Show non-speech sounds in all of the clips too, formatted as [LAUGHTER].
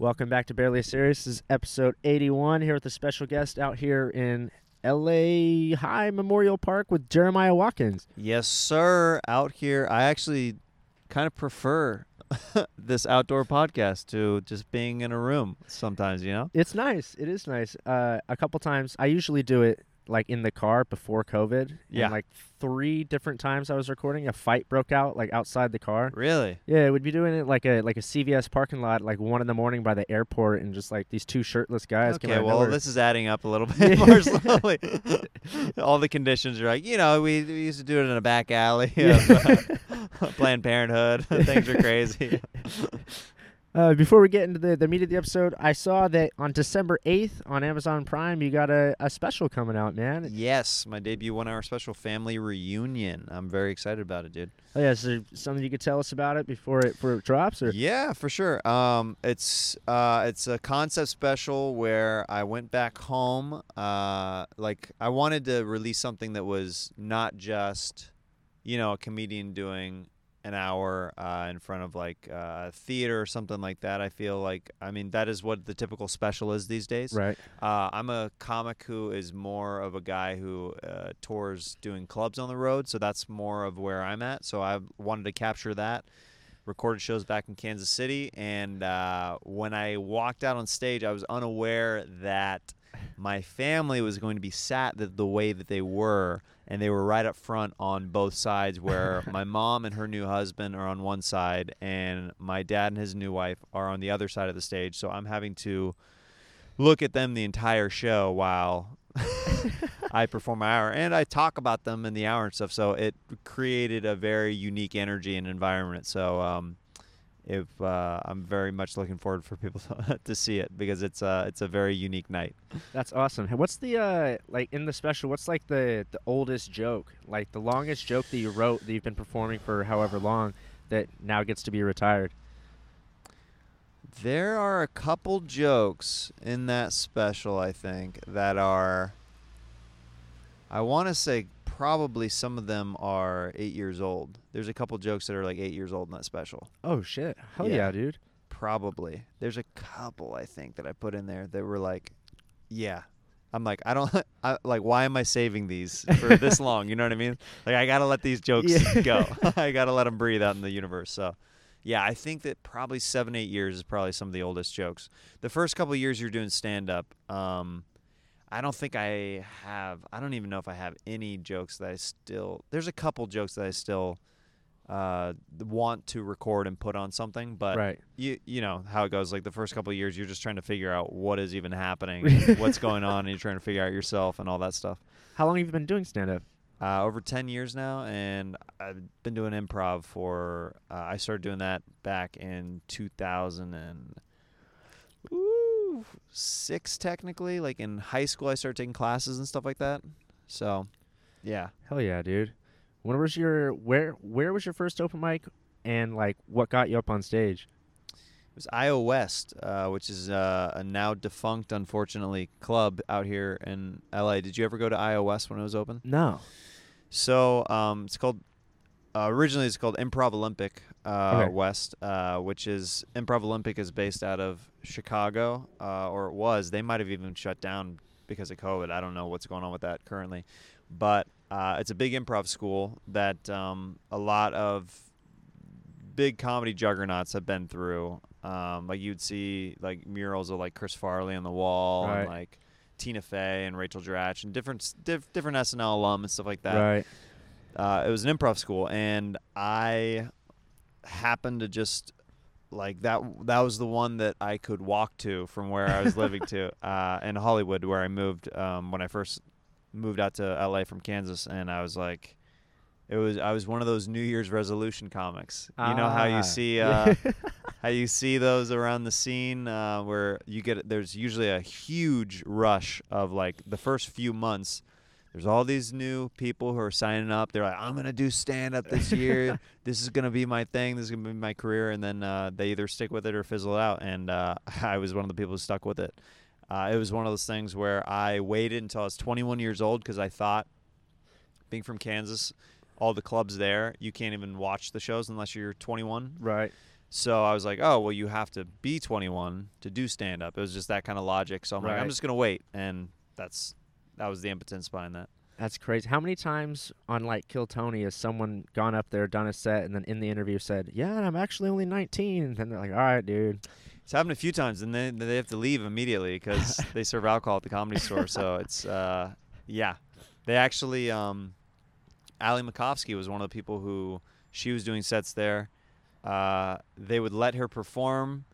Welcome back to Barely Serious. This is episode 81 here with a special guest out here in LA High Memorial Park with Jeremiah Watkins. Yes, sir. Out here, I actually kind of prefer [LAUGHS] this outdoor podcast to just being in a room sometimes, you know? It's nice. It is nice. Uh, a couple times, I usually do it like in the car before COVID. Yeah. And like three different times I was recording, a fight broke out like outside the car. Really? Yeah, we'd be doing it like a like a CVS parking lot, like one in the morning by the airport, and just like these two shirtless guys. Okay, well, this is adding up a little [LAUGHS] bit more slowly. [LAUGHS] All the conditions are like, you know, we, we used to do it in a back alley [LAUGHS] of uh, Planned Parenthood. Things are crazy. Uh, before we get into the, the meat of the episode, I saw that on December 8th on Amazon Prime, you got a, a special coming out, man. yes, my debut one hour special family reunion. I'm very excited about it, dude. Oh, yeah, is there something you could tell us about it before it, before it drops? Or Yeah, for sure. Um, it's uh, it's a concept special where I went back home. Uh, like I wanted to release something that was not just, you know, a comedian doing an hour uh, in front of like uh, a theater or something like that. I feel like I mean that is what the typical special is these days. Right. Uh, I'm a comic who is more of a guy who uh, tours doing clubs on the road, so that's more of where I'm at. So I wanted to capture that. Recorded shows back in Kansas City, and uh, when I walked out on stage, I was unaware that my family was going to be sat the, the way that they were, and they were right up front on both sides. Where [LAUGHS] my mom and her new husband are on one side, and my dad and his new wife are on the other side of the stage. So I'm having to look at them the entire show while [LAUGHS] I perform my hour and I talk about them in the hour and stuff. So it created a very unique energy and environment. So um, if uh, I'm very much looking forward for people to, [LAUGHS] to see it because it's uh, it's a very unique night. That's awesome. Hey, What's the, uh, like, in the special, what's like the, the oldest joke? Like, the longest joke that you wrote that you've been performing for however long that now gets to be retired? There are a couple jokes in that special, I think, that are. I want to say probably some of them are eight years old. There's a couple jokes that are like eight years old in that special. Oh, shit. Hell Yeah. yeah, dude. Probably. There's a couple I think that I put in there that were like, yeah. I'm like, I don't [LAUGHS] I, like. Why am I saving these for this [LAUGHS] long? You know what I mean? Like, I gotta let these jokes Yeah. go. [LAUGHS] I gotta let them breathe out in the universe. So, yeah, I think that probably seven, eight years is probably some of the oldest jokes. The first couple years you're doing stand up, um, I don't think I have. I don't even know if I have any jokes that I still. There's a couple jokes that I still uh, want to record and put on something, but right. you you know how it goes. Like the first couple of years, you're just trying to figure out what is even happening, [LAUGHS] what's going on, and you're trying to figure out yourself and all that stuff. How long have you been doing stand up? Uh, over ten years now, and I've been doing improv for. Uh, I started doing that back in 2000 and six, technically. Like in high school, I started taking classes and stuff like that. So, yeah. Hell yeah, dude. When was your where where was your first open mic and like what got you up on stage? It was IO West, uh, which is uh, a now defunct, unfortunately, club out here in LA. Did you ever go to IO West when it was open? No. So um, it's called uh, originally it's called Improv Olympic uh, Okay. West, uh, which is Improv Olympic is based out of Chicago, uh, or it was. They might have even shut down because of COVID. I don't know what's going on with that currently, but uh, it's a big improv school that um, a lot of big comedy juggernauts have been through. Um, like you'd see like murals of like Chris Farley on the wall Right. and like Tina Fey and Rachel Dratch and different diff- different SNL alum and stuff like that Right. uh, it was an improv school, and I happened to just like that. That was the one that I could walk to from where I was living to [LAUGHS] uh, in Hollywood, where I moved um, when I first moved out to LA from Kansas, and I was like. It was I was one of those New Year's resolution comics. You know how Ah, you see uh, [LAUGHS] how you see those around the scene uh, where you get there's usually a huge rush of like the first few months there's all these new people who are signing up. They're like i'm gonna do stand up this [LAUGHS] year. This is gonna be my thing. This is gonna be my career. And then uh, they either stick with it or fizzle it out. And uh, [LAUGHS] i was one of the people who stuck with it. Uh, it was one of those things where i waited until i was 21 years old because i thought being from kansas all the clubs there you can't even watch the shows unless you're 21 Right. So I was like, oh well, you have to be 21 to do stand up. It was just that kind of logic. So I'm like, I'm just gonna wait, and that's that was the impotence behind that. That's crazy. How many times on like Kill Tony has someone gone up there, done a set, and then in the interview said, "Yeah, I'm actually only 19," and then they're like, "All right, dude." It's happened a few times, and then they have to leave immediately because [LAUGHS] they serve alcohol at the comedy store. So it's uh, yeah, they actually um, Ali Macofsky was one of the people who she was doing sets there. Uh, they would let her perform,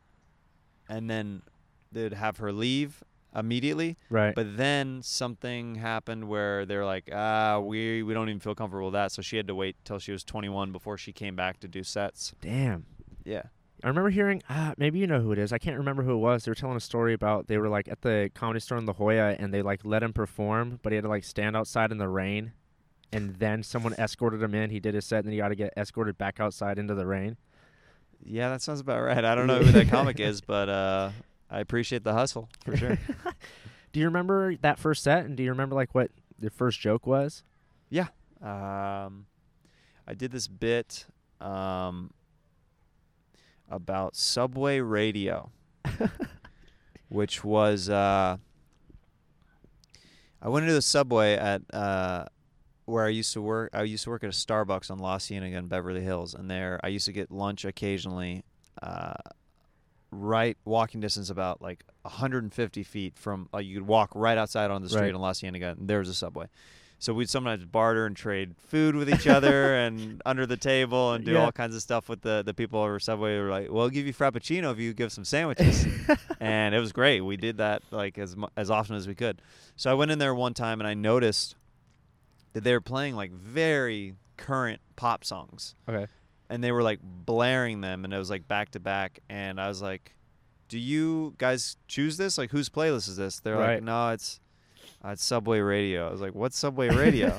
and then they'd have her leave immediately. Right. But then something happened where they're like, ah, we we don't even feel comfortable with that. So she had to wait till she was 21 before she came back to do sets. Damn. Yeah. I remember hearing, ah, maybe you know who it is. I can't remember who it was. They were telling a story about they were like at the comedy store in La Jolla and they like let him perform, but he had to like stand outside in the rain. And then someone escorted him in. He did his set, and then he got to get escorted back outside into the rain. Yeah, that sounds about right. I don't know who [LAUGHS] that comic is, but uh, I appreciate the hustle for sure. [LAUGHS] do you remember that first set? And do you remember like what the first joke was? Yeah. Um, I did this bit um, about Subway Radio, [LAUGHS] which was uh, I went into the Subway at uh, where I used to work. I used to work at a Starbucks on La Cienega in Beverly Hills, and there I used to get lunch occasionally. Uh, right walking distance about like 150 feet from like you could walk right outside on the street Right. in La Cienega and there was a subway so we'd sometimes barter and trade food with each other [LAUGHS] and under the table and do Yeah. all kinds of stuff with the the people over subway were like well i'll give you frappuccino if you give some sandwiches [LAUGHS] and it was great we did that like as as often as we could so i went in there one time and i noticed that they were playing like very current pop songs Okay. And they were like blaring them and it was like back to back and i was like do you guys choose this? Like whose playlist is this? They're Right. like no it's uh, it's subway radio. I was like what's subway [LAUGHS] radio?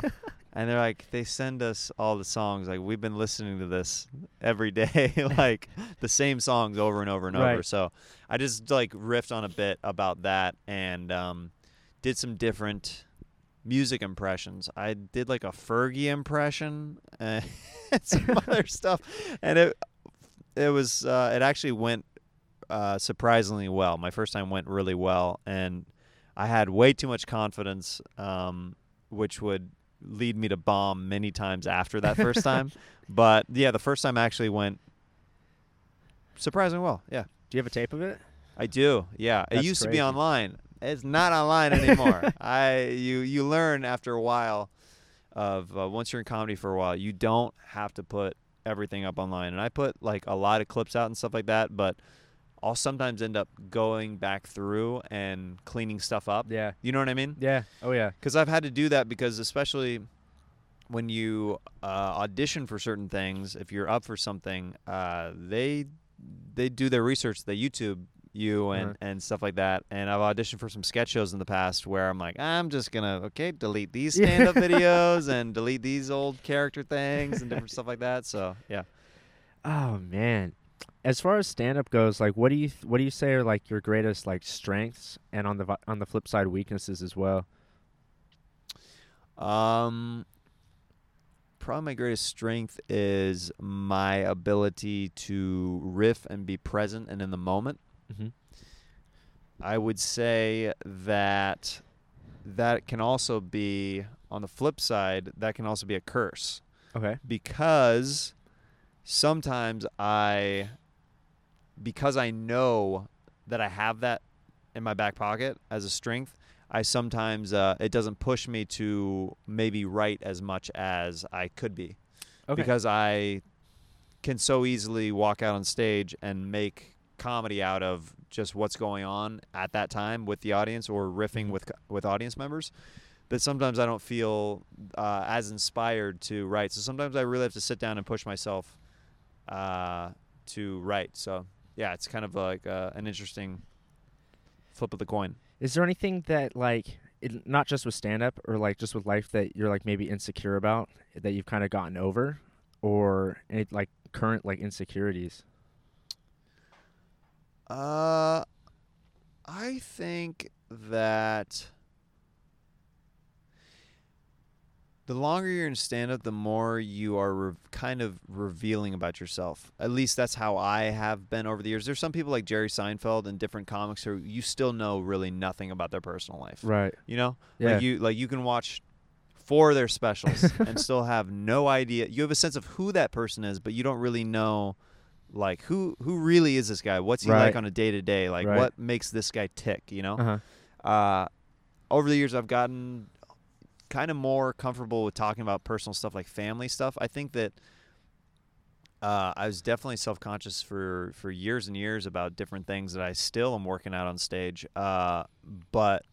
And they're like they send us all the songs like we've been listening to this every day [LAUGHS] like the same songs over and over and over. So i just like riffed on a bit about that and um, did some different music impressions i did like a fergie impression [LAUGHS] and some other [LAUGHS] stuff and it it was uh, it actually went uh, surprisingly well my first time went really well and i had way too much confidence um, which would lead me to bomb many times after that first time [LAUGHS] but yeah the first time actually went surprisingly well yeah Do you have a tape of it? I do. Yeah, it That's used to be online. It's not online anymore. [LAUGHS] I you you learn after a while of uh, once you're in comedy for a while, you don't have to put everything up online. And I put like a lot of clips out and stuff like that, but I'll sometimes end up going back through and cleaning stuff up. Yeah. You know what I mean? Yeah. Oh yeah. because I've had to do that because especially when you uh, audition for certain things, if you're up for something, uh, they they do their research, they YouTube you and, Uh-huh. and stuff like that. And I've auditioned for some sketch shows in the past where I'm like, I'm just gonna okay delete these [LAUGHS] stand up videos and delete these old character things and different stuff like that. So yeah. Oh man. As far as stand up goes, like what do you th- what do you say are like your greatest like strengths and on the vi- on the flip side weaknesses as well? Um, probably my greatest strength is my ability to riff and be present and in the moment. Mhm. I would say that that can also be on the flip side. That can also be a curse Okay. because sometimes I, because I know that I have that in my back pocket as a strength, I sometimes uh, it doesn't push me to maybe write as much as I could be Okay. because I can so easily walk out on stage and make comedy out of just what's going on at that time with the audience or riffing Mhm. with with audience members that sometimes I don't feel uh, as inspired to write. So sometimes I really have to sit down and push myself uh, to write. So yeah, it's kind of like uh, an interesting flip of the coin. Is there anything that like it, not just with stand up or like just with life that you're like maybe insecure about that you've kind of gotten over or any like current like insecurities? Uh, I think that The longer you're in stand up, the more you are re- kind of revealing about yourself. At least that's how I have been over the years. There's some people like Jerry Seinfeld and different comics who you still know really nothing about their personal life. Right. You know? Yeah. Like you like you can watch four of their specials [LAUGHS] and still have no idea. You have a sense of who that person is, but you don't really know like who who really is this guy? What's he Right. like on a day to day? Like Right. what makes this guy tick, you know? Uh-huh. uh, over the years I've gotten kind of more comfortable with talking about personal stuff like family stuff. I think that uh, I was definitely self conscious for for years and years about different things that I still am working out on stage. Uh, but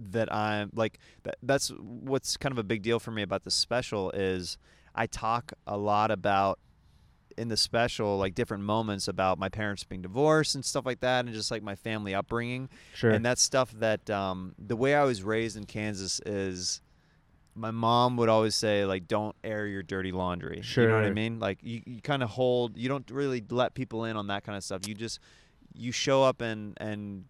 that I'm like that, that's what's kind of a big deal for me about the special is I talk a lot about in the special like different moments about my parents being divorced and stuff like that and just like my family upbringing Sure. and that's stuff that um, the way I was raised in Kansas is my mom would always say like don't air your dirty laundry. Sure. You know what I mean? Like you, you kind of hold you don't really let people in on that kind of stuff. You just you show up and and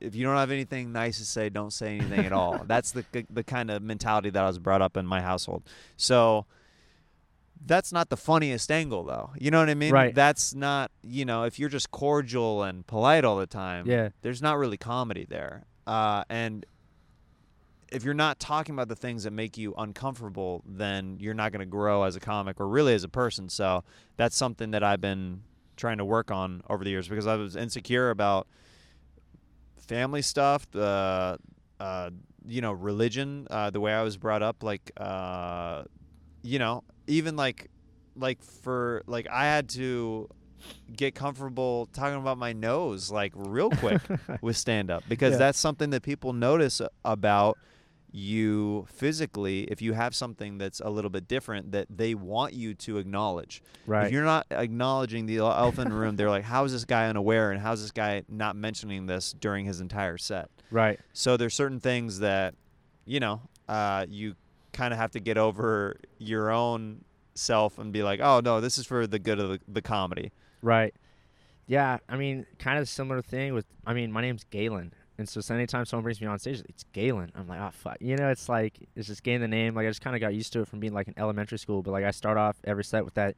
if you don't have anything nice to say, don't say anything at all. [LAUGHS] That's the the kind of mentality that I was brought up in my household. So that's not the funniest angle though. You know what I mean? Right. That's not, you know, if you're just cordial and polite all the time, Yeah. there's not really comedy there. Uh, and if you're not talking about the things that make you uncomfortable, then you're not going to grow as a comic or really as a person. So that's something that I've been trying to work on over the years because I was insecure about family stuff, the uh, you know religion, uh, the way I was brought up, like uh, you know even like like for like I had to get comfortable talking about my nose like real quick [LAUGHS] with stand up because Yeah. that's something that people notice about you physically if you have something that's a little bit different that they want you to acknowledge. right. If you're not acknowledging the elephant in the room, they're like, "How is this guy unaware?" and "How's this guy not mentioning this during his entire set?" right. So there's certain things that, you know, uh, you kind of have to get over your own self and be like, "Oh no, this is for the good of the, the comedy." Right. Yeah, I mean, kind of similar thing with. I mean, my name's Galen, and so, so anytime someone brings me on stage, it's Galen. I'm like, oh fuck, you know, it's like it's just getting the name. Like I just kind of got used to it from being like in elementary school. But like I start off every set with that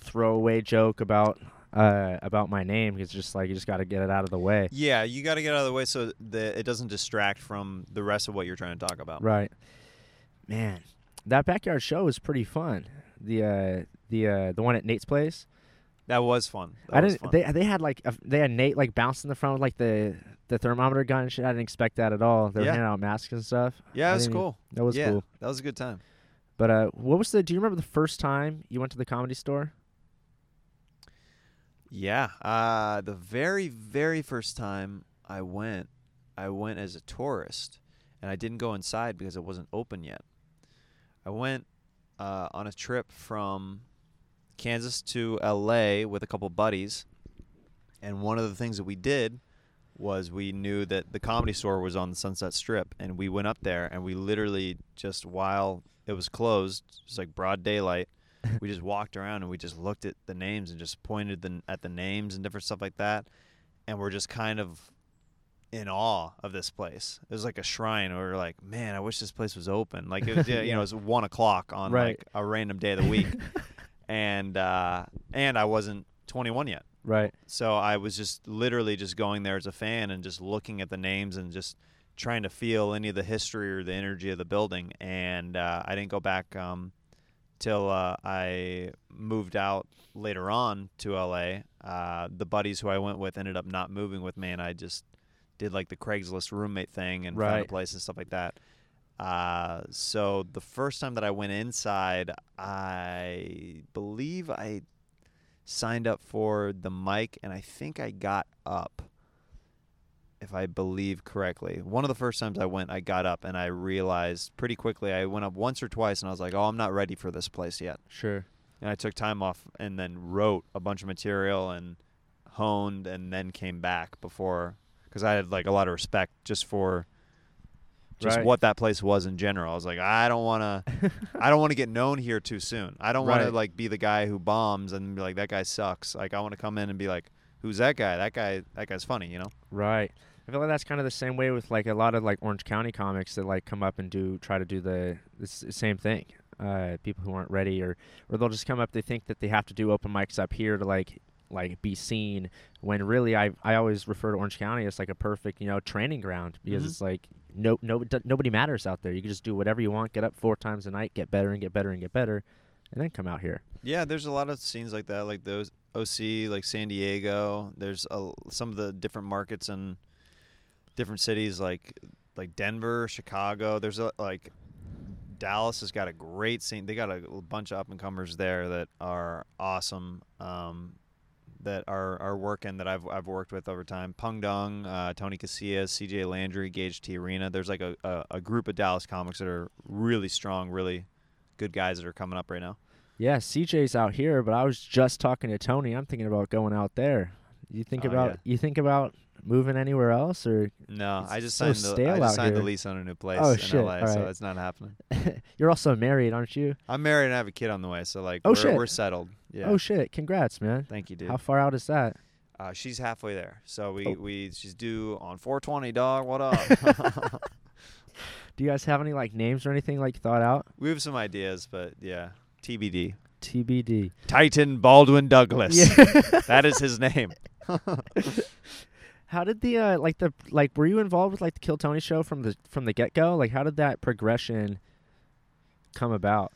throwaway joke about uh about my name. It's just like you just got to get it out of the way. Yeah, you got to get out of the way so that it doesn't distract from the rest of what you're trying to talk about. Right. Man, that backyard show was pretty fun. The uh the uh the one at Nate's place. That was fun. That I was didn't. fun. They they had like a, they had Nate like bouncing in the front with like the the thermometer gun and shit. I didn't expect that at all. They were Yeah. handing out masks and stuff. yeah, it was cool. That was yeah, cool. that was a good time. But uh, what was the? Do you remember the first time you went to the comedy store? Yeah. Uh, the very, very first time I went, I went as a tourist, and I didn't go inside because it wasn't open yet. I went uh, on a trip from Kansas to L.A. with a couple buddies, and one of the things that we did was we knew that the comedy store was on the Sunset Strip, and we went up there, and we literally just while it was closed, it was like broad daylight [LAUGHS] we just walked around and we just looked at the names and just pointed the, at the names and different stuff like that and we're just kind of in awe of this place it was like a shrine or like man i wish this place was open like it was yeah, you know it [LAUGHS] was one o'clock on Right. like a random day of the week [LAUGHS] and uh and i wasn't 21 yet Right. so I was just literally just going there as a fan and just looking at the names and just trying to feel any of the history or the energy of the building. And uh, I didn't go back um, till uh, I moved out later on to LA. Uh, the buddies who I went with ended up not moving with me, and I just did like the Craigslist roommate thing and found a place and stuff like that. Uh, so the first time that I went inside, I believe I signed up for the mic, and I think I got up, if I believe correctly. One of the first times I went, I got up, and I realized pretty quickly I went up once or twice, and I was like, "Oh, I'm not ready for this place yet." Sure. And I took time off, and then wrote a bunch of material and honed, and then came back before because I had like a lot of respect just for. Just Right. what that place was in general. I was like, I don't want to, [LAUGHS] I don't want to get known here too soon. I don't want to like be the guy who bombs and be like that guy sucks. Like I want to come in and be like, who's that guy? That guy, that guy's funny, you know. Right. I feel like that's kind of the same way with like a lot of like Orange County comics that like come up and do try to do the, the s- same thing. Uh, people who aren't ready, or or they'll just come up. They think that they have to do open mics up here to like like be seen. When really, I I always refer to Orange County as like a perfect you know training ground because Mhm. it's like no no d- nobody matters out there. You can just do whatever you want. Get up four times a night, get better and get better and get better, and then come out here. Yeah, there's a lot of scenes like that, like those OC, like San Diego. There's a, some of the different markets and different cities, like like Denver, Chicago. There's a, like Dallas has got a great scene. They got a bunch of up and comers there that are awesome. Um, that are are working that I've I've worked with over time. Pung Dong, uh, Tony Casillas, C.J. Landry, Gage T. Arena. There's like a, a, a group of Dallas comics that are really strong, really good guys that are coming up right now. Yeah, CJ's out here, but I was just talking to Tony. I'm thinking about going out there. You think Oh, about yeah. you think about moving anywhere else, or No, I just so signed the I just signed the lease on a new place Oh, in shit, LA, all so it's not happening. [LAUGHS] you're also married, aren't you? I'm married and I have a kid on the way, so like Oh, we're, shit. we're settled. Yeah. Oh shit! Congrats, man. Thank you, dude. How far out is that? Uh, she's halfway there, so we, Oh. we she's due on 420. Dog, what up? [LAUGHS] [LAUGHS] Do you guys have any like names or anything like thought out? we have some ideas, but yeah, TBD. TBD. Titan Baldwin Douglas. Yeah. [LAUGHS] that is his name. How did the uh, like the like were you involved with like the Kill Tony show from the from the get go? Like how did that progression come about?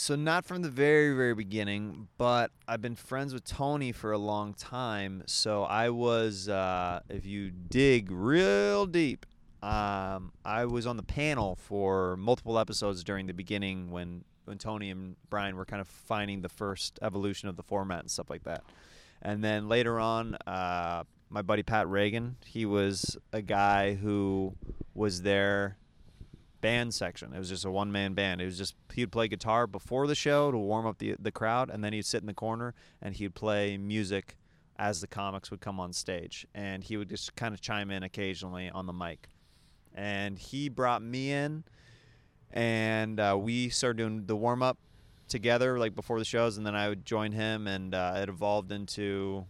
So not from the very very beginning, but I've been friends with Tony for a long time. So I was, uh, if you dig real deep, um, I was on the panel for multiple episodes during the beginning when when Tony and Brian were kind of finding the first evolution of the format and stuff like that. And then later on, uh, my buddy Pat Regan, he was a guy who was there band section. It was just a one man band. It was just he'd play guitar before the show to warm up the the crowd, and then he'd sit in the corner and he'd play music as the comics would come on stage, and he would just kind of chime in occasionally on the mic. And he brought me in, and uh, we started doing the warm up together, like before the shows, and then I would join him, and uh, it evolved into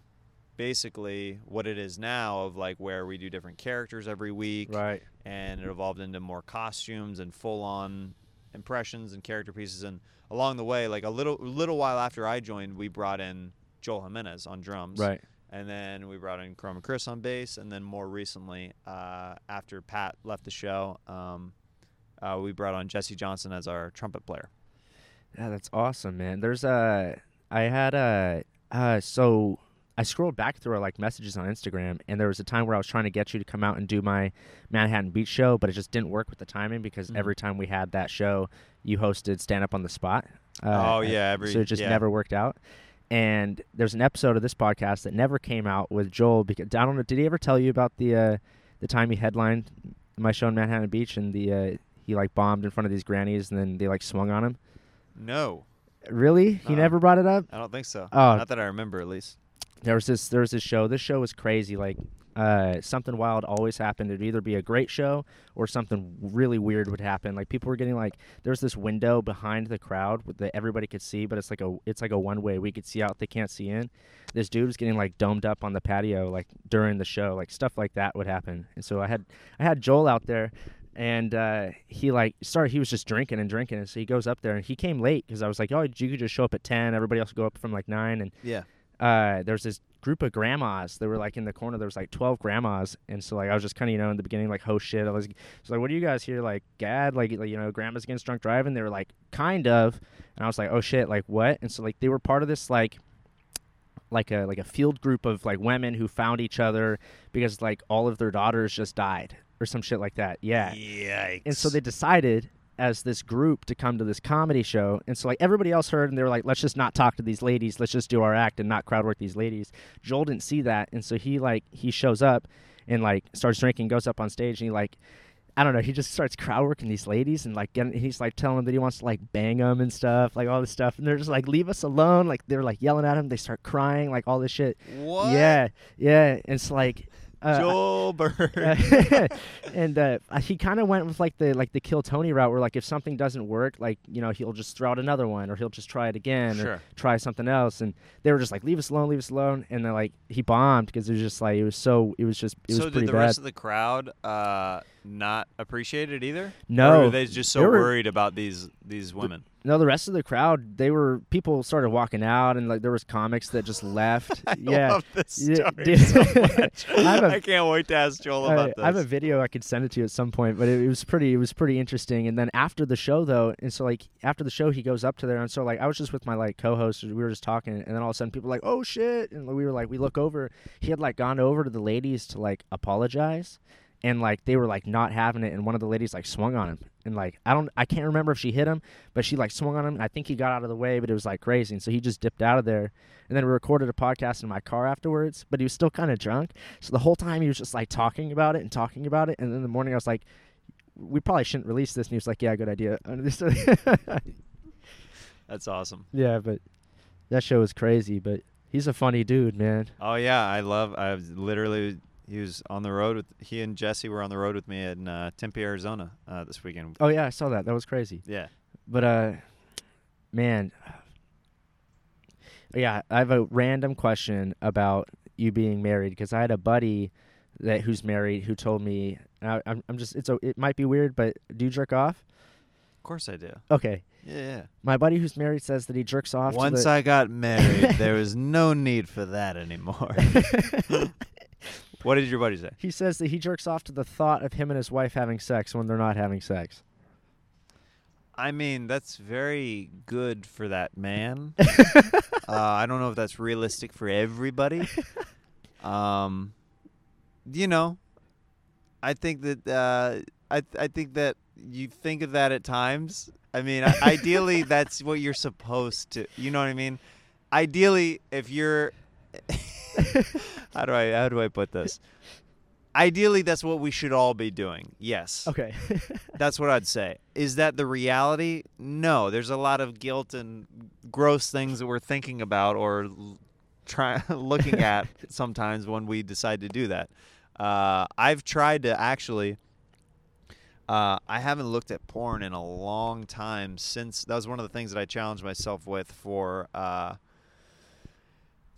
basically what it is now of like where we do different characters every week Right. and it evolved into more costumes and full-on impressions and character pieces. And along the way, like a little little while after I joined, we brought in Joel Jimenez on drums, Right. and then we brought in Chroma Chris on bass, and then more recently, uh, after Pat left the show, um, uh, we brought on Jesse Johnson as our trumpet player. Yeah, that's awesome, man. There's a I had a uh so I scrolled back through our like messages on Instagram and there was a time where I was trying to get you to come out and do my Manhattan Beach show, but it just didn't work with the timing because Mhm. every time we had that show, you hosted stand up on the spot. Uh, oh yeah, every so it just yeah. never worked out. And there's an episode of this podcast that never came out with Joel because I don't know. Did he ever tell you about the uh, the time he headlined my show in Manhattan Beach and the uh, he like bombed in front of these grannies and then they like swung on him? No, Really? He Uh-uh. never brought it up? I don't think so. Oh. Not that I remember, at least. There was this there was this show. This show was crazy. Like uh, something wild always happened. It'd either be a great show or something really weird would happen. Like people were getting like there's this window behind the crowd that everybody could see, but it's like a it's like a one way. We could see out, they can't see in. This dude was getting like domed up on the patio like during the show. Like stuff like that would happen. And so I had I had Joel out there and uh, he like started he was just drinking and drinking and so he goes up there and he came late because i was like oh you could just show up at 10 everybody else go up from like 9 and Yeah. Uh, there was this group of grandmas. They were like in the corner. There was like twelve grandmas, and so like I was just kind of you know in the beginning like host shit. I was, was like, "What are you guys here like, Gad? Like, like you know, grandmas against drunk driving?" They were like, "Kind of," and I was like, "Oh shit, like what?" And so like they were part of this like like a like a field group of like women who found each other because like all of their daughters just died or some shit like that. Yeah. Yikes. And so they decided as this group to come to this comedy show. And so like everybody else heard and they were like, let's just not talk to these ladies. Let's just do our act and not crowd work these ladies. Joel didn't see that. And so he like he shows up and like starts drinking, goes up on stage and he like I don't know. He just starts crowd working these ladies and like getting. He's like telling them that he wants to like bang them and stuff, like all this stuff. And they're just like, "Leave us alone!" Like they're like yelling at him. They start crying, like all this shit. What? Yeah, yeah. And it's like Uh, Joel Berg. [LAUGHS] and uh, he kind of went with like the like the kill Tony route, where like if something doesn't work, like you know he'll just throw out another one, or he'll just try it again, or try something else. And they were just like, "Leave us alone, leave us alone." And then like he bombed because it was just like it was so it was just it was so pretty did the bad. rest of the crowd uh, not appreciate it either? No, or were they just so were- worried about these these women? no, the rest of the crowd, they were people started walking out, and like there was comics that just left. [LAUGHS] I yeah. love this story so [LAUGHS] much. I a- I can't wait to ask Joel I, about this. I have a video I could send it to you at some point, but it, it was pretty. It was pretty interesting. And then after the show, though, and so like after the show, he goes up to there, and so like I was just with my like co-host, we were just talking, and then all of a sudden people were like, "Oh shit!" And we were like, we look over, he had like gone over to the ladies to like apologize, and like they were like not having it, and one of the ladies like swung on him, and like I don't, I can't remember if she hit him, but she like swung on him, and I think he got out of the way, but it was like crazy, and so he just dipped out of there, and then we recorded a podcast in my car afterwards, but he was still kind of drunk. So the whole time he was just like talking about it and talking about it, and then in the morning I was like, "We probably shouldn't release this." And he was like, "Yeah, good idea." [LAUGHS] That's awesome. yeah, but that show was crazy. But he's a funny dude, man. Oh yeah, I love. I was literally. He was on the road with he and Jesse were on the road with me in uh, Tempe, Arizona uh, this weekend. Oh yeah, I saw that. That was crazy. Yeah. But uh, man, yeah, I have a random question about you being married because I had a buddy that who's married who told me. I, I'm, I'm just it's a, it might be weird, but do you jerk off? Of course I do. Okay, Yeah. yeah. my buddy who's married says that he jerks off. Once I got married, [LAUGHS] there was no need for that anymore. [LAUGHS] what did your buddy say? He says that he jerks off to the thought of him and his wife having sex when they're not having sex. I mean, that's very good for that man. [LAUGHS] uh, I don't know if that's realistic for everybody. [LAUGHS] Um, you know, I think that uh, I I think that you think of that at times. I mean, ideally, [LAUGHS] that's what you're supposed to. You know what I mean? Ideally, if you're, [LAUGHS] how do I how do I put this? Ideally, that's what we should all be doing. Yes. Okay. [LAUGHS] That's what I'd say. Is that the reality? No. There's a lot of guilt and gross things that we're thinking about or trying [LAUGHS] looking at sometimes when we decide to do that. Uh, I've tried to actually. Uh, I haven't looked at porn in a long time since that was one of the things that I challenged myself with for uh,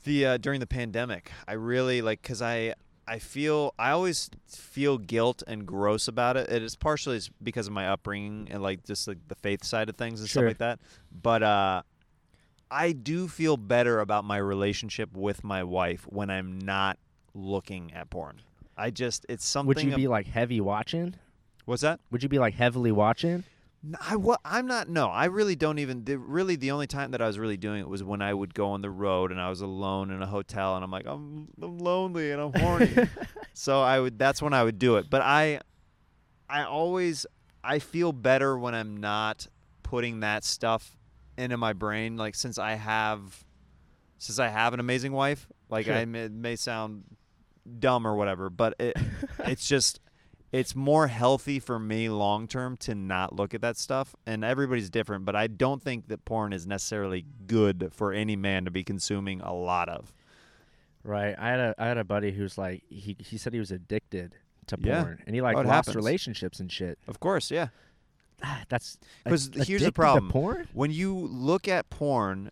the uh, during the pandemic. I really like because I I feel I always feel guilt and gross about it. It is partially because of my upbringing and like just like the faith side of things and Sure. stuff like that. But uh, I do feel better about my relationship with my wife when I'm not looking at porn. I just it's something. Would you ab- be like heavy watching? What's that? Would you be like heavily watching? I, I'm not. No, I really don't even. The, really, the only time that I was really doing it was when I would go on the road and I was alone in a hotel and I'm like, I'm, I'm lonely and I'm horny. [LAUGHS] so I would. That's when I would do it. But I, I always, I feel better when I'm not putting that stuff into my brain. Like since I have, since I have an amazing wife. Like Sure. I may, may sound dumb or whatever, but it, [LAUGHS] it's just it's more healthy for me long term to not look at that stuff. And everybody's different, but I don't think that porn is necessarily good for any man to be consuming a lot of. Right. I had a I had a buddy who's like he he said he was addicted to Yeah. porn and he like Oh, lost happens. relationships and shit. Of course, yeah. Ah, that's That's 'Cause ad- here's the problem. porn. When you look at porn,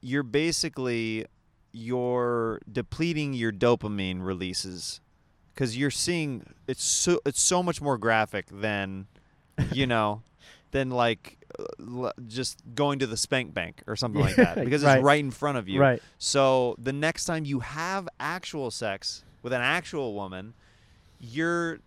you're basically you're depleting your dopamine releases because you're seeing it's so it's so much more graphic than you [LAUGHS] know than like uh, just going to the spank bank or something like [LAUGHS] that because Right. it's right in front of you. Right. So the next time you have actual sex with an actual woman, you're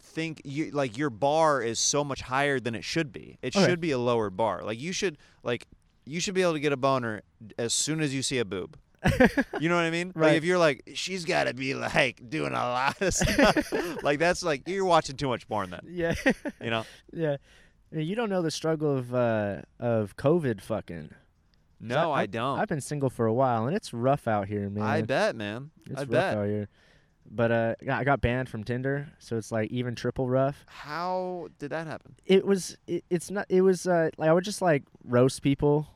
think you like your bar is so much higher than it should be. It Okay. should be a lower bar. Like you should like you should be able to get a boner as soon as you see a boob. [LAUGHS] You know what I mean? Like Right. if you're like she's got to be like doing a lot of [LAUGHS] stuff. [LAUGHS] like that's like you're watching too much porn then. Yeah. You know? yeah. Yeah, You don't know the struggle of uh of COVID fucking. No, I, I've- don't. I've been single for a while and it's rough out here, man. I bet, man. It's I rough bet. out here. But uh, I got banned from Tinder, so it's like even triple rough. How did that happen? It was. It, it's not. It was. Uh, like I would just like roast people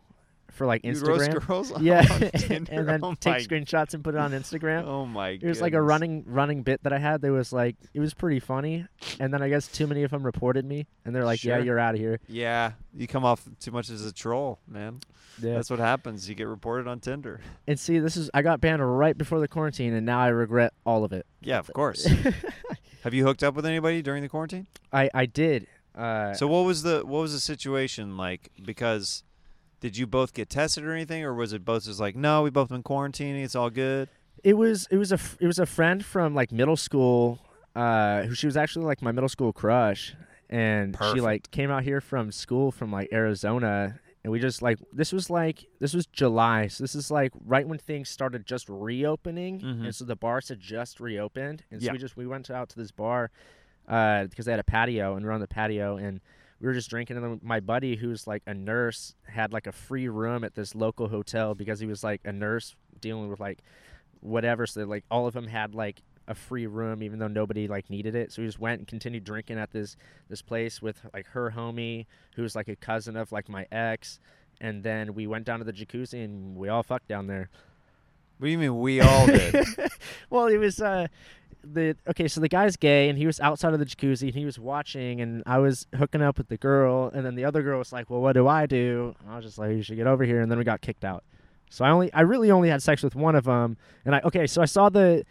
for like You roast Instagram. girls [LAUGHS] Yeah, [LAUGHS] and then oh take screenshots and put it on [LAUGHS] Instagram. Oh my! It was like a running running bit that I had. That was like it was pretty funny, and then I guess too many of them reported me, and they're like, "Yeah, you're out of here." Yeah, you come off too much as a troll, man. Yeah. That's what happens. You get reported on Tinder. and see, this is I got banned right before the quarantine, and now I regret all of it. Yeah, of course. Have you hooked up with anybody during the quarantine? I I did. Uh, So what was the what was the situation like? Because did you both get tested or anything, or was it both just like, no, we both been quarantining, it's all good? It was it was a it was a friend from like middle school, uh, who she was actually like my middle school crush, and she like came out here from school from like Arizona, and we just like this was like this was July, so this is like right when things started just reopening, Mhm. and so the bars had just reopened, and so Yeah. we just we went out to this bar, uh, because they had a patio, and we were on the patio, and we were just drinking, and then my buddy who's like a nurse had like a free room at this local hotel because he was like a nurse dealing with like whatever. So like all of them had like a free room, even though nobody like needed it. So we just went and continued drinking at this this place with like her homie, who's like a cousin of like my ex. And then we went down to the jacuzzi and we all fucked down there. What do you mean we all did? [LAUGHS] well, it was uh the okay, so the guy's gay and he was outside of the jacuzzi and he was watching and I was hooking up with the girl and then the other girl was like, "Well, what do I do?" And I was just like, "You should get over here." And then we got kicked out. So I only I really only had sex with one of them. And I okay, so I saw the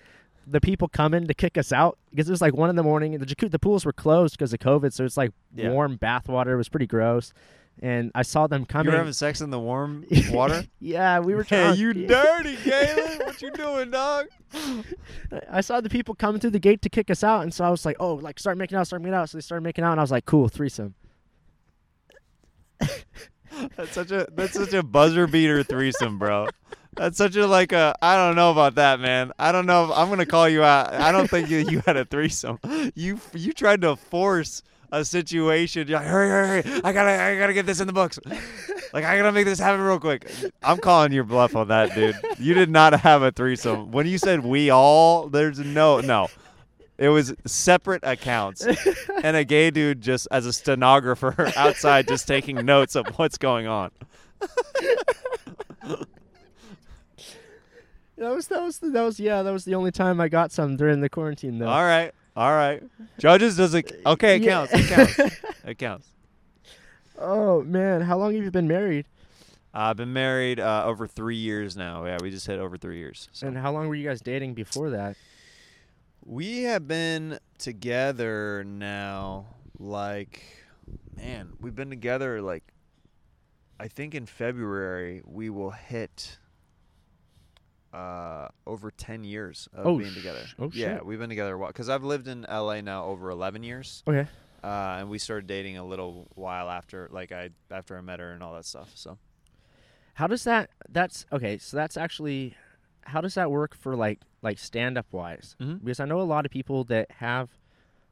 the people coming to kick us out because it was like one in the morning. And the jacuzzi, the pools were closed because of COVID, so it's like Yeah. warm bath water. It was pretty gross. And I saw them coming. you were having sex in the warm [LAUGHS] water? yeah, we were. [LAUGHS] Hey, you dirty, Galen. [LAUGHS] What you doing, dog? I saw the people coming through the gate to kick us out, and so I was like, "Oh, like start making out, start making out." So they started making out, and I was like, "Cool, threesome." That's such a that's such a buzzer beater threesome, bro. That's such a like a I don't know about that, man. I don't know. If, I'm gonna call you out. I don't think you, you had a threesome. You you tried to force a situation. You're like, hurry, hurry, hurry! I gotta I gotta get this in the books. Like I gotta make this happen real quick. I'm calling your bluff on that, dude. You did not have a threesome. When you said we all, there's no no. It was separate accounts and a gay dude just as a stenographer [LAUGHS] outside just taking notes of what's going on. [LAUGHS] That was that was that was yeah that was the only time I got some during the quarantine though. All right. All right. Judges does it okay, it Yeah. counts. It counts. [LAUGHS] It counts. Oh man, how long have you been married? I've been married uh, over three years now. Yeah, we just hit over three years. So. And how long were you guys dating before that? We have been together now, like, man, we've been together like, I think in February we will hit uh, over 10 years of Oh, being together. sh- oh, yeah, shit. we've been together a while. Because I've lived in LA now over 11 years. Okay. Uh, and we started dating a little while after, like, I after I met her and all that stuff. So, How does that? That's okay. So that's actually, how does that work for like like stand up wise? Mhm. Because I know a lot of people that have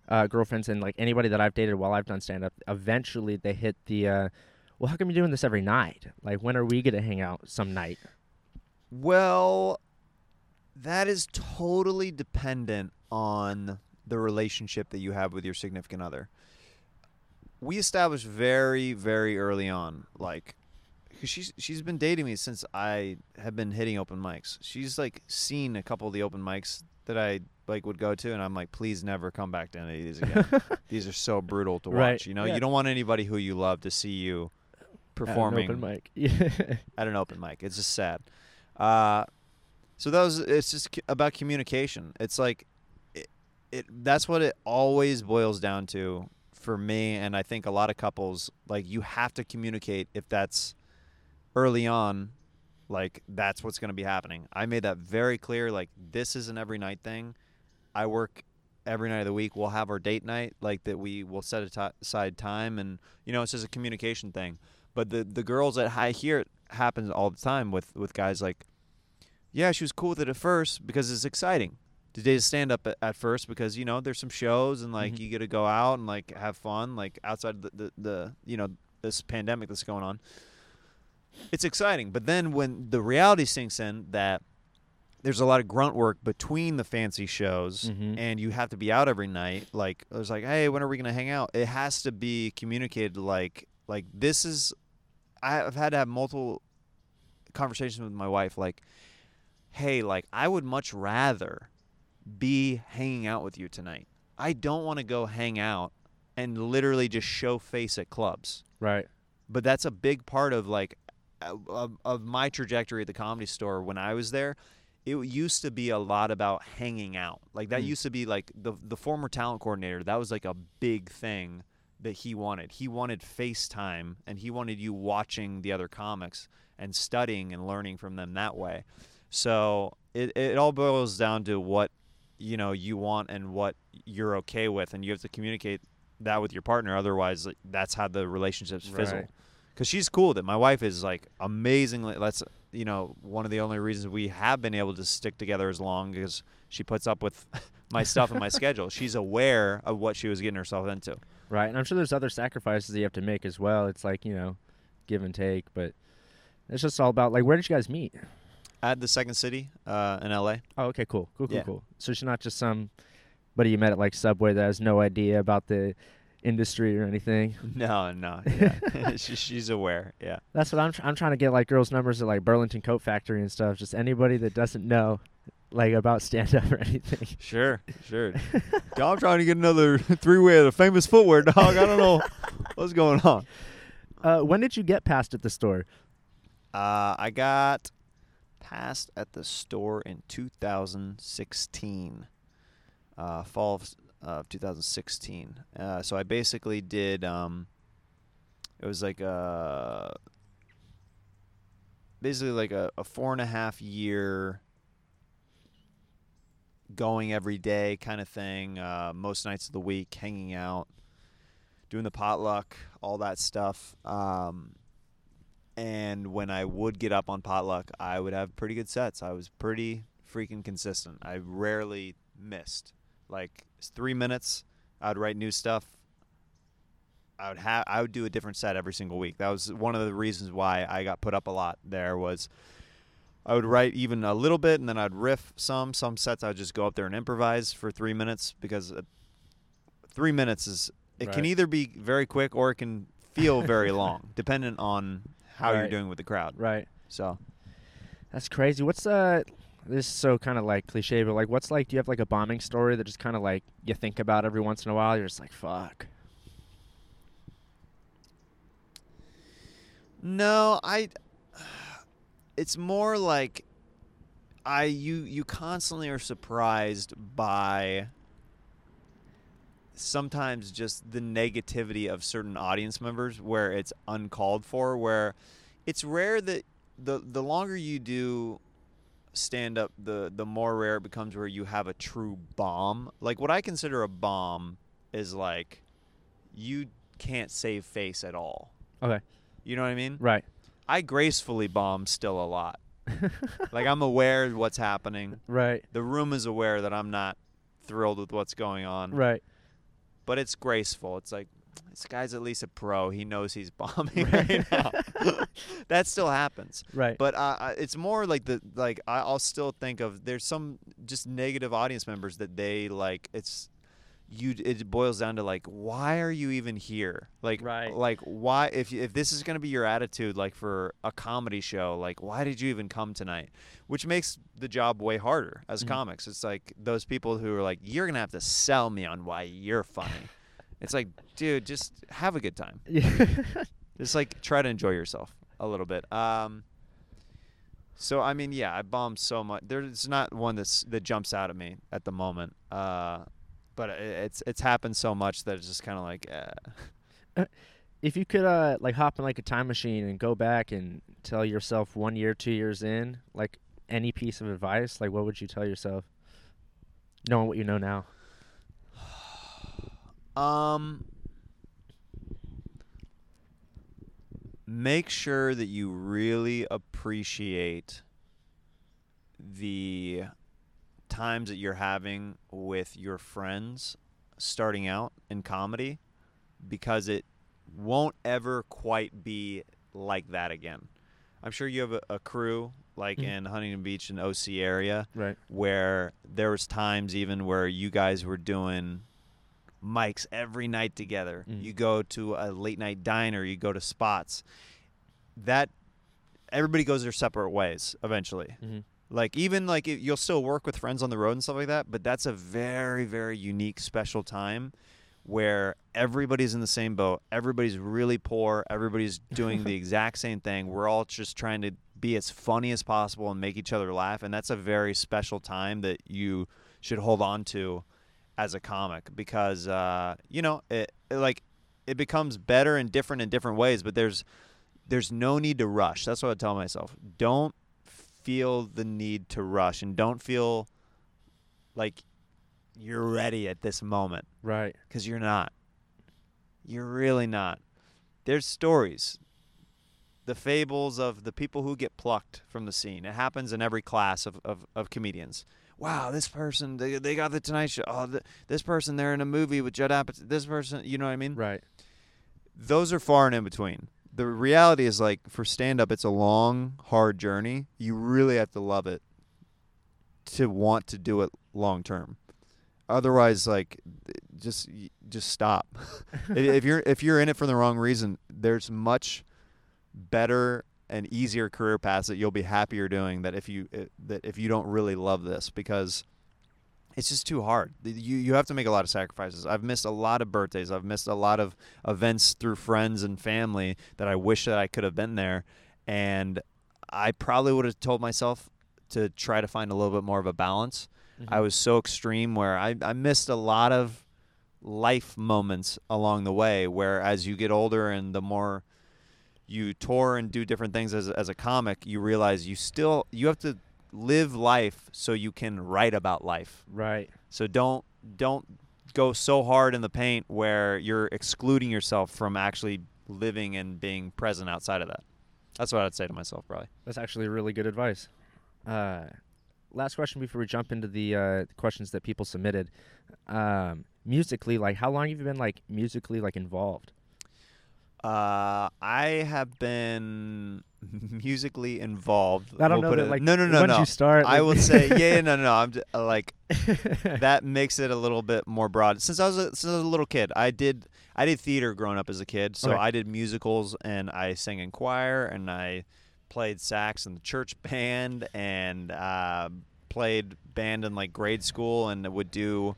uh, girlfriends and like anybody that I've dated while I've done stand up, eventually they hit the. Uh, well, how come you're doing this every night? Like, when are we gonna hang out some night? Well, that is totally dependent on the relationship that you have with your significant other. We established very, very early on, like, because she's she's been dating me since I have been hitting open mics. She's like seen a couple of the open mics that I like would go to, and I'm like, please never come back to any of these again. [LAUGHS] these are so brutal to watch. Right, You know, yeah. you don't want anybody who you love to see you At an performing open mic. [LAUGHS] At an open mic. It's just sad. Uh, so that was it's just about communication. It's like it, it that's what it always boils down to for me and I think a lot of couples like you have to communicate if that's early on like that's what's going to be happening. I made that very clear like this is an every night thing. I work every night of the week. We'll have our date night like that we will set aside time and you know it's just a communication thing. But the the girls that I hear it happens all the time with with guys like, yeah, she was cool with it at first because it's exciting to date stand up at, at first because you know there's some shows and like Mhm. you get to go out and like have fun like outside the, the the you know this pandemic that's going on. It's exciting, but then when the reality sinks in that there's a lot of grunt work between the fancy shows Mhm. and you have to be out every night like it was like hey when are we going to hang out it has to be communicated like like this is i've had to have multiple conversations with my wife like, "Hey, like I would much rather be hanging out with you tonight. I don't want to go hang out and literally just show face at clubs." Right. But that's a big part of like uh, of, of my trajectory at the comedy store when I was there. It used to be a lot about hanging out. Like that Mm. used to be like the the former talent coordinator. That was like a big thing that he wanted. He wanted FaceTime and he wanted you watching the other comics and studying and learning from them that way. So it it all boils down to what you know you want and what you're okay with, and you have to communicate that with your partner. Otherwise, like, that's how the relationships fizzle. Right. Because she's cool with it. My wife is like amazingly. That's you know one of the only reasons we have been able to stick together as long as she puts up with [LAUGHS] my stuff and my [LAUGHS] schedule. She's aware of what she was getting herself into. Right. And I'm sure there's other sacrifices you have to make as well. It's like, you know, give and take, but it's just all about like where did you guys meet? At the Second City uh, in LA. Oh, okay, cool. Cool, cool, Yeah. cool. So she's not just somebody you met at like Subway that has no idea about the industry or anything. [LAUGHS] No, no, [LAUGHS] yeah, [LAUGHS] she, she's aware. Yeah. That's what I'm tr- I'm trying to get like girls numbers at like Burlington Coat Factory and stuff. Just anybody that doesn't know like about stand up or anything. Sure, sure. Dog, I'm trying to get another three way of the famous footwear, dog. I don't know what's going on. Uh, when did you get past at the store? Uh, I got passed at the store in 2016, uh, fall of, of 2016. Uh, so I basically did. Um, it was like a basically like a, a four and a half year going every day kind of thing. Uh, most nights of the week, hanging out, doing the potluck, all that stuff. Um, and when I would get up on potluck, I would have pretty good sets. I was pretty freaking consistent. I rarely missed. Like three minutes, I'd write new stuff. I would have I would do a different set every single week. That was one of the reasons why I got put up a lot. There was I would write even a little bit, and then I'd riff some. Some sets I'd just go up there and improvise for three minutes because uh, three minutes is it can either be very quick or it can feel very [LAUGHS] long, dependent on how you're Right. doing with the crowd. Right. So That's crazy. What's uh this is so kind of like cliche, but like what's like do you have like a bombing story that just kind of like you think about every once in a while? You're just like, fuck. no, I. [SIGHS] It's more like I you you constantly are surprised by sometimes just the negativity of certain audience members where it's uncalled for where it's rare that the the longer you do stand up the the more rare it becomes where you have a true bomb like what i consider a bomb is like you can't save face at all Okay. you know what i mean Right. i gracefully bomb still a lot [LAUGHS] like i'm aware of what's happening right. the room is aware that i'm not thrilled with what's going on Right. But it's graceful. It's like this guy's at least a pro. He knows he's [LAUGHS] bombing right now. [LAUGHS] that still happens, Right. but uh, uh, it's more like the like I'll still think of there's some just negative audience members that they like. It's you. It boils down to like why are you even here? Like Right. like why if if this is gonna be your attitude like for a comedy show like why did you even come tonight? Which makes the job way harder as Mhm. comics. It's like those people who are like you're gonna have to sell me on why you're funny. [LAUGHS] It's like, dude, just have a good time. [LAUGHS] Just like try to enjoy yourself a little bit. Um, so I mean, yeah, I bombed so much. There's not one that's that jumps out at me at the moment. Uh, but it's it's happened so much that it's just kind of like, eh. if you could uh like hop in like a time machine and go back and tell yourself one year, two years in, like any piece of advice, like what would you tell yourself? Knowing what you know now. [SIGHS] Um, make sure that you really appreciate the times that you're having with your friends starting out in comedy because it won't ever quite be like that again. I'm sure you have a, a crew like Mhm. in Huntington Beach and OC area Right. where there was times even where you guys were doing mics every night together. Mm. You go to a late night diner, you go to spots. That everybody goes their separate ways eventually. Mhm. Like even like it- you'll still work with friends on the road and stuff like that, but that's a very very unique special time where everybody's in the same boat. Everybody's really poor. Everybody's doing the [LAUGHS] exact same thing. We're all just trying to be as funny as possible and make each other laugh, and that's a very special time that you should hold on to as a comic because uh, you know it, it like it becomes better and different in different ways, but there's there's no need to rush. That's what I tell myself. Don't feel the need to rush and don't feel like you're ready at this moment Right. because you're not. You're really not. There's stories, the fables of the people who get plucked from the scene. It happens in every class of, of, of comedians. Wow, this person, they, they got the Tonight Show. Oh, th- this person, they're in a movie with Judd Apatow. This person, you know what I mean? Right. those are far and in between. The reality is like for stand up it's a long, hard journey. You really have to love it to want to do it long term. Otherwise like just just stop. [LAUGHS] if you're if you're in it for the wrong reason, there's much better and easier career paths that you'll be happier doing that if you eh, that if you don't really love this because it's just too hard. You you have to make a lot of sacrifices. I've missed a lot of birthdays. I've missed a lot of events through friends and family that I wish that I could have been there, and I probably would have told myself to try to find a little bit more of a balance. I Mhm. was so extreme where I, I missed a lot of life moments along the way where as you get older and the more you tour and do different things as, as a comic you realize you still you have to live life so you can write about life Right. so don't don't go so hard in the paint where you're excluding yourself from actually living and being present outside of that that's what i'd say to myself probably That's actually really good advice. Uh, last question before we jump into the uh, questions that people submitted. Um, musically, like, how long have you been like musically like involved? Uh, I have been [LAUGHS] musically involved. I don't We'll know that, it- like, no, no, no, no. you start? I like- would say, yeah, yeah, no, no, [LAUGHS] no. I'm just, uh, like [LAUGHS] that makes it a little bit more broad. Since I was a, since I was a little kid, I did I did theater growing up as a kid. So Okay. I did musicals and I sang in choir and I played sax in the church band and uh, played band in like grade school and would do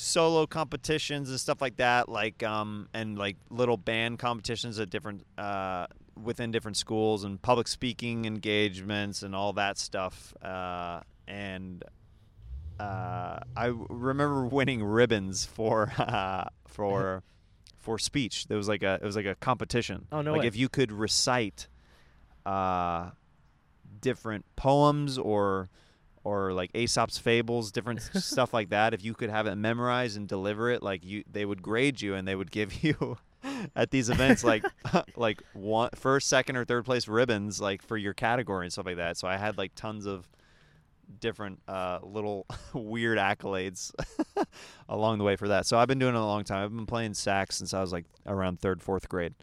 solo competitions and stuff like that like um and like little band competitions at different uh within different schools and public speaking engagements and all that stuff uh and uh I remember [LAUGHS] winning ribbons for uh [LAUGHS] for [LAUGHS] for speech there was like a it was like a competition Oh, no like way. if you could recite uh different poems or or like Aesop's fables, different [LAUGHS] stuff like that. If you could have it memorized and deliver it, like you, they would grade you and they would give [LAUGHS] you at these events like [LAUGHS] like one first, second, or third place ribbons like for your category and stuff like that. So I had like tons of different uh, little weird accolades along the way for that. So I've been doing it a long time. I've been playing sax since I was like around third, fourth grade.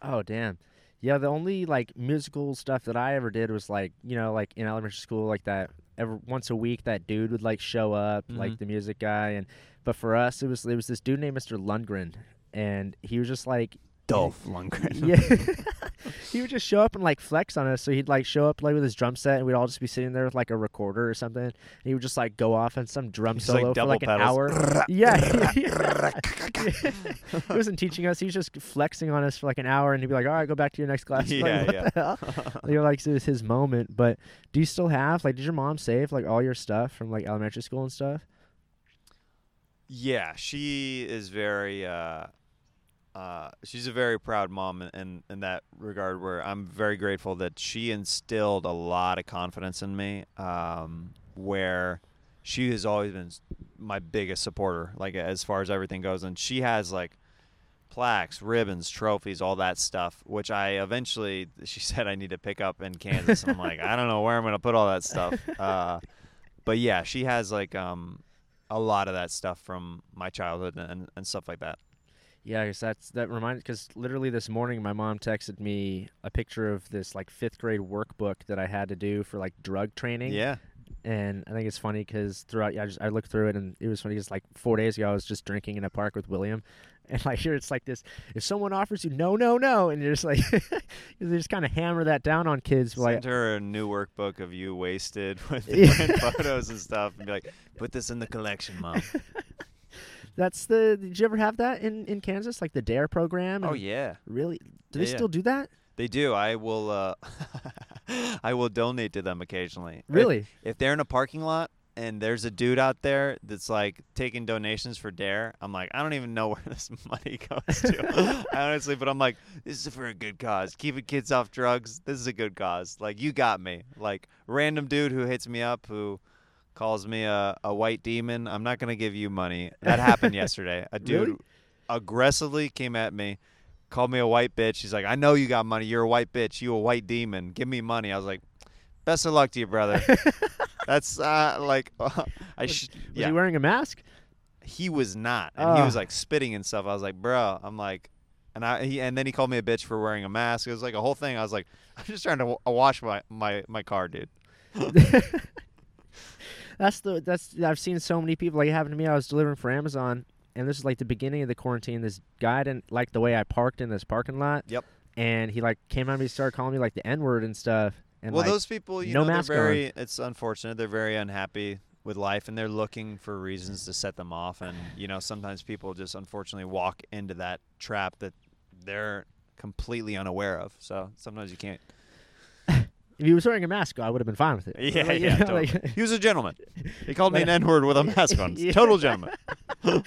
Oh damn. Yeah, the only like musical stuff that I ever did was like, you know, like in elementary school, like that every once a week that dude would like show up, like Mhm. the music guy and but for us it was it was this dude named Mr. Lundgren and he was just like Dolph [LAUGHS] Lundgren. Yeah. [LAUGHS] he would just show up and like flex on us. So he'd like show up like with his drum set and we'd all just be sitting there with like a recorder or something. And he would just like go off on some drum Just, like, solo for like an hour. [LAUGHS] yeah. he wasn't teaching us. He was just flexing on us for like an hour and he'd be like, all right, go back to your next class. Like, Yeah, what yeah. You're like, it was his moment. But do you still have, like, did your mom save like all your stuff from like elementary school and stuff? Yeah, she is very. Uh, uh, she's a very proud mom in, in in that regard. Where I'm very grateful that she instilled a lot of confidence in me. Um, where she has always been my biggest supporter, like as far as everything goes, and she has like plaques, ribbons, trophies, all that stuff. Which I eventually, [LAUGHS] she said I need to pick up in Kansas. and I'm like, I don't know where I'm gonna put all that stuff. [LAUGHS] Uh, but yeah, she has like um a lot of that stuff from my childhood and, and stuff like that. Yeah, because that's that reminds because literally this morning my mom texted me a picture of this like fifth grade workbook that I had to do for like drug training. Yeah. and I think it's funny because throughout, yeah, I just I looked through it and it was funny because like four days ago I was just drinking in a park with William, [LAUGHS] and like here it's like this: if someone offers you no, no, no, and you're just like, [LAUGHS] they just kind of hammer that down on kids. Like, Send her a new workbook of you wasted [LAUGHS] with Yeah. photos and stuff, and be like, "Put this in the collection, mom." That's the. Did you ever have that in in Kansas, like the Dare program? oh yeah, really? Do Yeah, they yeah. still do that? they do. I will. uh [LAUGHS] I will donate to them occasionally. If- Really? if they're in a parking lot and there's a dude out there that's like taking donations for Dare, I'm like, I don't even know [LAUGHS] where this money goes to. [LAUGHS] honestly, but I'm like, this is for a good cause. Keeping kids off drugs, this is a good cause. Like, you got me. Like, random dude who hits me up who calls me a, a white demon. I'm not going to give you money. [LAUGHS] That happened yesterday. A dude Really? aggressively came at me. Called me a white bitch. He's like, I know you got money. You're a white bitch. You a white demon. Give me money. I was like, best of luck to you, brother. [LAUGHS] That's uh, like [LAUGHS] I Was- sh- Was yeah. he wearing a mask? He was not, and he was Ah. like spitting and stuff. I was like, bro, I'm like, and I he, and then he called me a bitch for wearing a mask. It was like a whole thing. I was like, I'm just trying to w- wash my my my car, dude. That's the that's I've seen so many people like it happened to me. I was delivering for Amazon, and this is like the beginning of the quarantine. This guy didn't like the way I parked in this parking lot. Yep. And he like came at me, started calling me like the N word and stuff. And well, like, those people, you no know, they're mask on. very. It's unfortunate. They're very unhappy with life, and they're looking for reasons to set them off. And you know, sometimes people just unfortunately walk into that trap that they're completely unaware of. So sometimes you can't. If he was wearing a mask, I would have been fine with it. Yeah, Like, you yeah, know, totally. like- he was a gentleman. He called me an N word with a mask on. [LAUGHS] Yeah. Total gentleman. [LAUGHS] All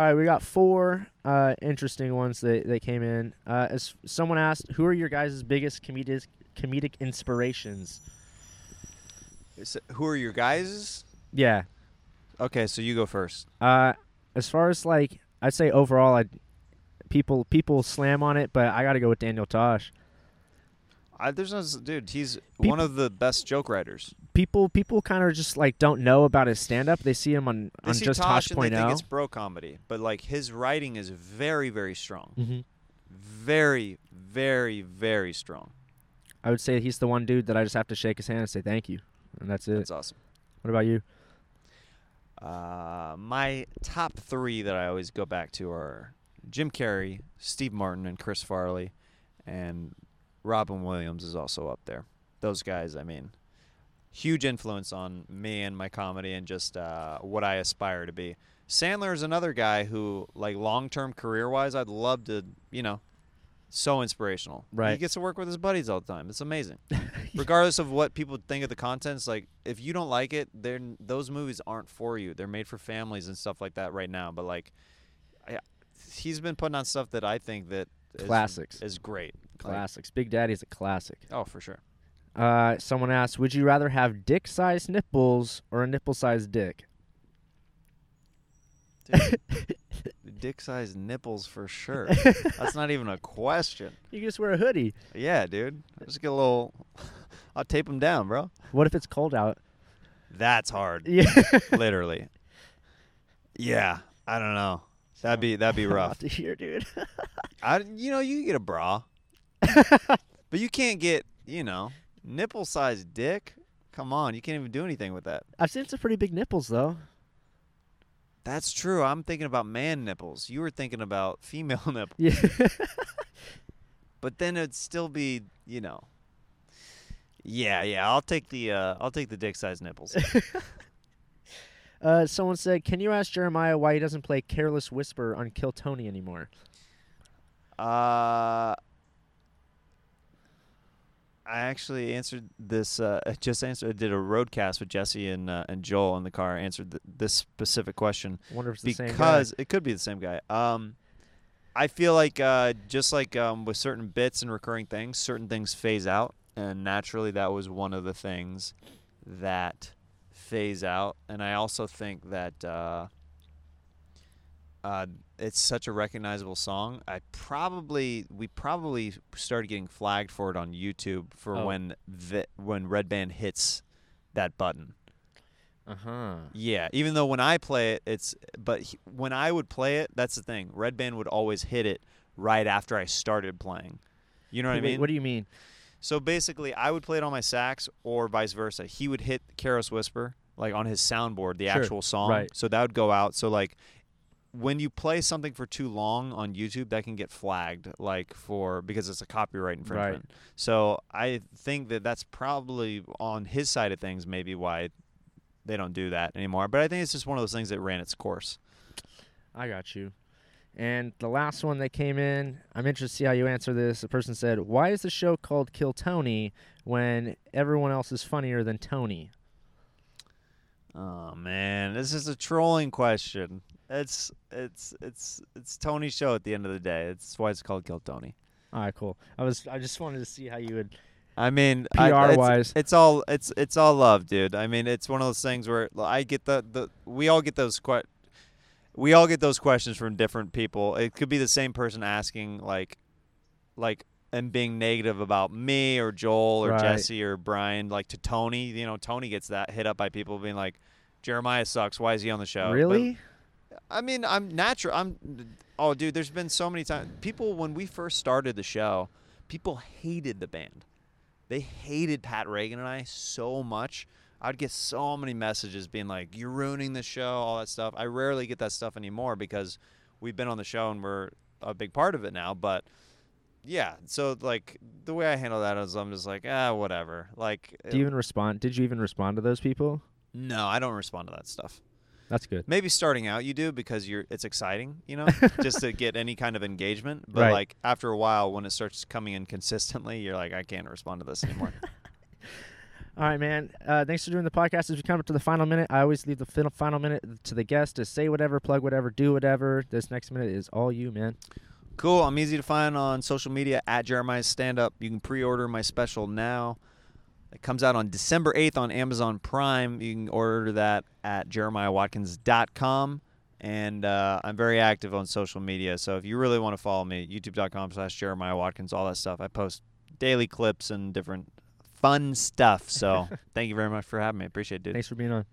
right, we got four uh, interesting ones that, that came in. Uh, as someone asked, who are your guys' biggest comedic comedic inspirations? Is it- Who are your guys? Yeah. Okay, so you go first. Uh, as far as like, I'd say overall, I people people slam on it, but I got to go with Daniel Tosh. I, there's no dude. He's Peop- one of the best joke writers. People people kind of just like don't know about his stand up. They see him on They on just Tosh Tosh and they think it's bro comedy, but like his writing is very, very strong. Mm-hmm. Very, very, very strong. I would say he's the one dude that I just have to shake his hand and say thank you, and that's it. That's awesome. what about you? Uh, my top three that I always go back to are Jim Carrey, Steve Martin, and Chris Farley, and Robin Williams is also up there. Those guys, I mean, huge influence on me and my comedy and just uh, what I aspire to be. Sandler is another guy who, like, long term career wise, I'd love to, you know, so inspirational. Right. He gets to work with his buddies all the time. It's amazing. [LAUGHS] Regardless of what people think of the content, it's like if you don't like it, then those movies aren't for you. They're made for families and stuff like that right now. But like, I, he's been putting on stuff that I think that Classics. is great. Like, Classics. Big Daddy's a classic. oh, for sure. Uh, someone asked, would you rather have dick-sized nipples or a nipple-sized dick? [LAUGHS] Dick-sized nipples for sure. [LAUGHS] That's not even a question. You can just wear a hoodie. Yeah, dude. Just get a little. [LAUGHS] I'll tape them down, bro. What if it's cold out? That's hard. Yeah. Literally. Yeah, I don't know. That'd be that'd be [LAUGHS] rough. to hear, dude. [LAUGHS] I, you know, you can get a bra, [LAUGHS] but you can't get, you know, nipple-sized dick. Come on, you can't even do anything with that. I've seen some pretty big nipples though. That's true. I'm thinking about man nipples. You were thinking about female nipples, Yeah. but then it'd still be, you know. Yeah, yeah. I'll take the uh, I'll take the dick-sized nipples. Uh, someone said, "Can you ask Jeremiah why he doesn't play Careless Whisper on Kill Tony anymore?" Uh, I actually answered this. Uh, I just answered. I did a roadcast with Jesse and uh, and Joel in the car. Answered th- this specific question I wonder if it's the same guy. because it could be the same guy. Um, I feel like uh, just like um, with certain bits and recurring things, certain things phase out, and naturally that was one of the things that phase out. And I also think that uh, uh, it's such a recognizable song. I probably we probably started getting flagged for it on YouTube for Oh. when the, when Redban hits that button. Uh huh. Yeah, even though when I play it, it's but he, when I would play it, that's the thing. Redban would always hit it right after I started playing. You know what I mean? What do you mean? So basically, I would play it on my sax, or vice versa. He would hit Careless Whisper like on his soundboard, the Sure, actual song. right. So that would go out. So like, when you play something for too long on YouTube, that can get flagged, like for because it's a copyright infringement. So I think that that's probably on his side of things, maybe why they don't do that anymore. But I think it's just one of those things that ran its course. I got you. And the last one that came in, I'm interested to see how you answer this. The person said, "Why is the show called Kill Tony when everyone else is funnier than Tony?" Oh man, this is a trolling question. It's it's it's it's Tony's show at the end of the day. It's why it's called Kill Tony. All right, cool. I was I just wanted to see how you would I mean, I- PR it's- wise. it's all it's it's all love, dude. I mean, it's one of those things where I get the the we all get those que- we all get those questions from different people. It could be the same person asking like like and being negative about me or Joel or Right. Jesse or Brian like to Tony. You know, Tony gets that hit up by people being like Jeremiah sucks. Why is he on the show? But- really. I mean, I'm natural. I'm. Oh, dude, there's been so many times. People, when we first started the show, people hated the band. They hated Pat Regan and I so much. I'd get so many messages being like, "You're ruining the show," all that stuff. I rarely get that stuff anymore because we've been on the show and we're a big part of it now. But yeah, so like the way I handle that is I'm just like, ah, whatever. Like, Do you even respond? Did you even respond to those people? no, I don't respond to that stuff. That's good. Maybe starting out you do because you're it's exciting, you know, [LAUGHS] just to get any kind of engagement. But Right. like after a while, when it starts coming in consistently, you're like, I can't respond to this anymore. [LAUGHS] All right, man. Uh, thanks for doing the podcast. As we come up to the final minute, I always leave the fin- final minute to the guest to say whatever, plug whatever, do whatever. This next minute is all you, man. Cool. I'm easy to find on social media at Jeremiah Stand Up. You can pre-order my special now. It comes out on December 8th on Amazon Prime. You can order that at jeremiahwatkins.com. And uh, I'm very active on social media. So if you really want to follow me, youtube.com slash Jeremiah Watkins, all that stuff. I post daily clips and different fun stuff. So [LAUGHS] thank you very much for having me. Appreciate it, dude. Thanks for being on.